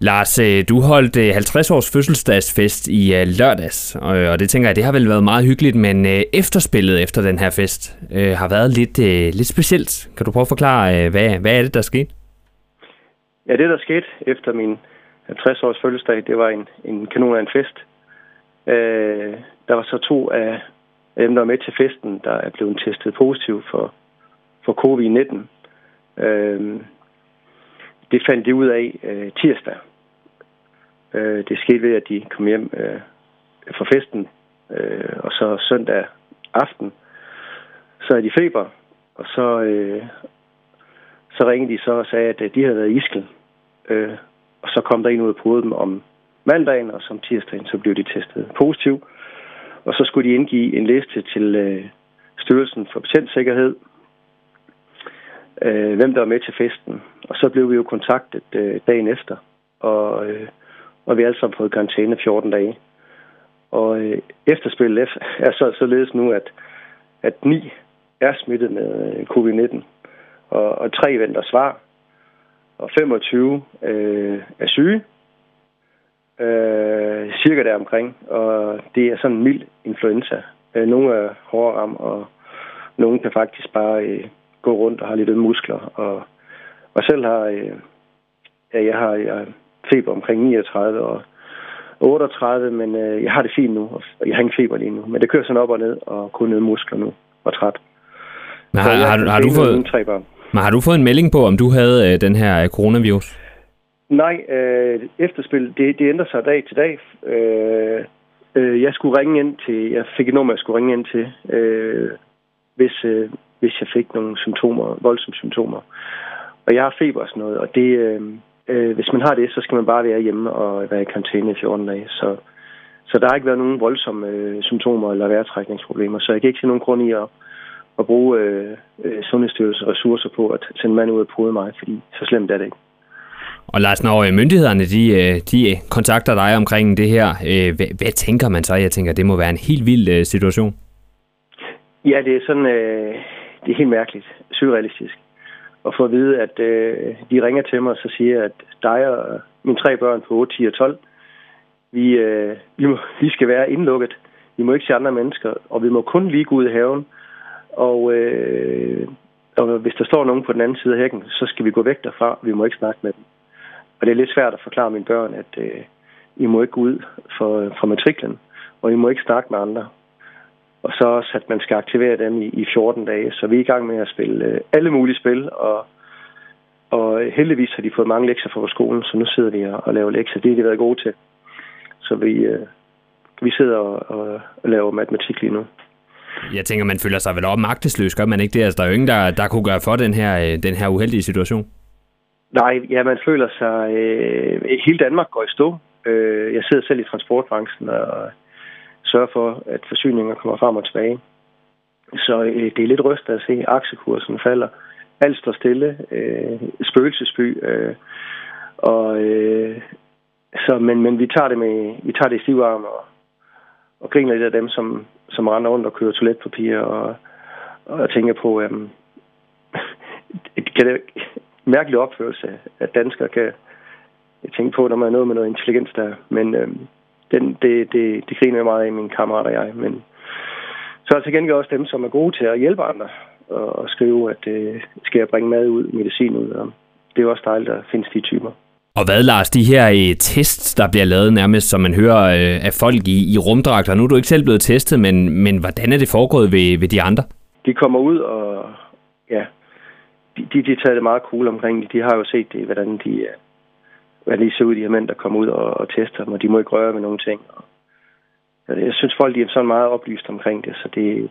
Lars, øh, du holdt øh, 50 års fødselsdagsfest i øh, lørdags, og det tænker jeg, det har vel været meget hyggeligt, men efterspillet efter den her fest har været lidt, lidt specielt. Kan du prøve at forklare, hvad, hvad er det, der skete? Ja, det der skete efter min 50 års fødselsdag, det var en, en kanon af en fest. Øh, der var så to af dem, der var med til festen, der er blevet testet positiv for, for covid-19. Øh, det fandt de ud af øh, tirsdag. Øh, det skete ved, at de kom hjem øh, fra festen, øh, og så søndag aften, så er de feber, og så, øh, så ringede de så og sagde, at øh, de havde været iskel. Øh, og så kom der en ud og prøvede dem om mandagen, og som tirsdagen, så blev de testet positiv. Og så skulle de indgive en liste til øh, Styrelsen for Patientsikkerhed, øh, hvem der var med til festen. Og så blev vi jo kontaktet øh, dagen efter, og, øh, og vi alle sammen fået karantæne 14 dage. Og øh, efterspillet er så således nu, at, at ni er smittet med øh, covid-19, og, og tre venter svar, og 25 øh, er syge, øh, cirka der omkring, og det er sådan en mild influenza. Øh, nogle er hårde ram, og nogle kan faktisk bare øh, gå rundt og har lidt muskler. Og, og selv har øh, ja, jeg har jeg feber omkring 39 og 38, men øh, jeg har det fint nu, og jeg har ingen feber lige nu. Men det kører sådan op og ned, og kun ned muskler nu, og træt. Men har, har, har, du fået, tre børn. men har du fået en melding på, om du havde øh, den her øh, coronavirus? Nej, øh, efterspil, det, det ændrer sig dag til dag. Øh, øh, jeg skulle ringe ind til, jeg fik et nummer, jeg skulle ringe ind til, øh, hvis, øh, hvis jeg fik nogle symptomer, voldsomme symptomer. Og jeg har feber og sådan noget, og det, øh, øh, hvis man har det, så skal man bare være hjemme og være i karantæne i 14 dage. Så, så der har ikke været nogen voldsomme øh, symptomer eller vejrtrækningsproblemer, så jeg kan ikke se nogen grund i at, at bruge øh, øh Sundhedsstyrelsens ressourcer på at sende mand ud og prøve mig, fordi så slemt er det ikke. Og Lars, når myndighederne de, øh, de kontakter dig omkring det her, øh, hvad, hvad tænker man så? Jeg tænker, det må være en helt vild øh, situation. Ja, det er sådan, det er helt mærkeligt, surrealistisk og få at vide, at øh, de ringer til mig og så siger, at dig og mine tre børn på 8, 10 og 12, vi, øh, vi, må, vi skal være indlukket. Vi må ikke se andre mennesker, og vi må kun lige gå ud i haven. Og, øh, og hvis der står nogen på den anden side af hækken, så skal vi gå væk derfra. Vi må ikke snakke med dem. Og det er lidt svært at forklare mine børn, at øh, I må ikke gå ud for, for matriklen, og I må ikke snakke med andre. Og så også, at man skal aktivere dem i, i 14 dage. Så vi er i gang med at spille øh, alle mulige spil, og, og heldigvis har de fået mange lektier fra skolen, så nu sidder vi og, og laver lektier. Det har de været gode til. Så vi, øh, vi sidder og, og, og laver matematik lige nu. Jeg tænker, man føler sig vel op magtesløs, gør man ikke det? Altså, der er jo ingen, der, der kunne gøre for den her, øh, den her uheldige situation. Nej, ja, man føler sig... Øh, hele Danmark går i stå. Øh, jeg sidder selv i transportbranchen og sørge for, at forsyninger kommer frem og tilbage. Så øh, det er lidt rystet at se, at aktiekursen falder. Alt står stille. Øh, spøgelsesby. Øh, og, øh, så, men, men vi tager det med vi tager det i stiv arm og, og griner lidt af dem, som, som render rundt og kører toiletpapir og, og tænker på, øh, kan det, mærkelig opførelse, at danskere kan tænke på, når man er noget med noget intelligens der. Men øh, den, det, det, det griner jeg meget af, min kammerat og jeg. Men så er til gengæld også dem, som er gode til at hjælpe andre og, og skrive, at øh, skal jeg bringe mad ud, medicin ud. Og det er også dejligt, at der findes de typer. Og hvad, Lars, de her øh, tests, der bliver lavet nærmest, som man hører øh, af folk i, i rumdragter. Nu er du ikke selv blevet testet, men, men hvordan er det foregået ved, ved de andre? De kommer ud og ja, de, de tager det meget cool omkring det. De har jo set det, hvordan de, hvordan de ser ud, de her mænd, der kommer ud og, og tester dem, og de må ikke røre med nogen ting. Og, jeg synes, folk de er sådan meget oplyst omkring det, så det,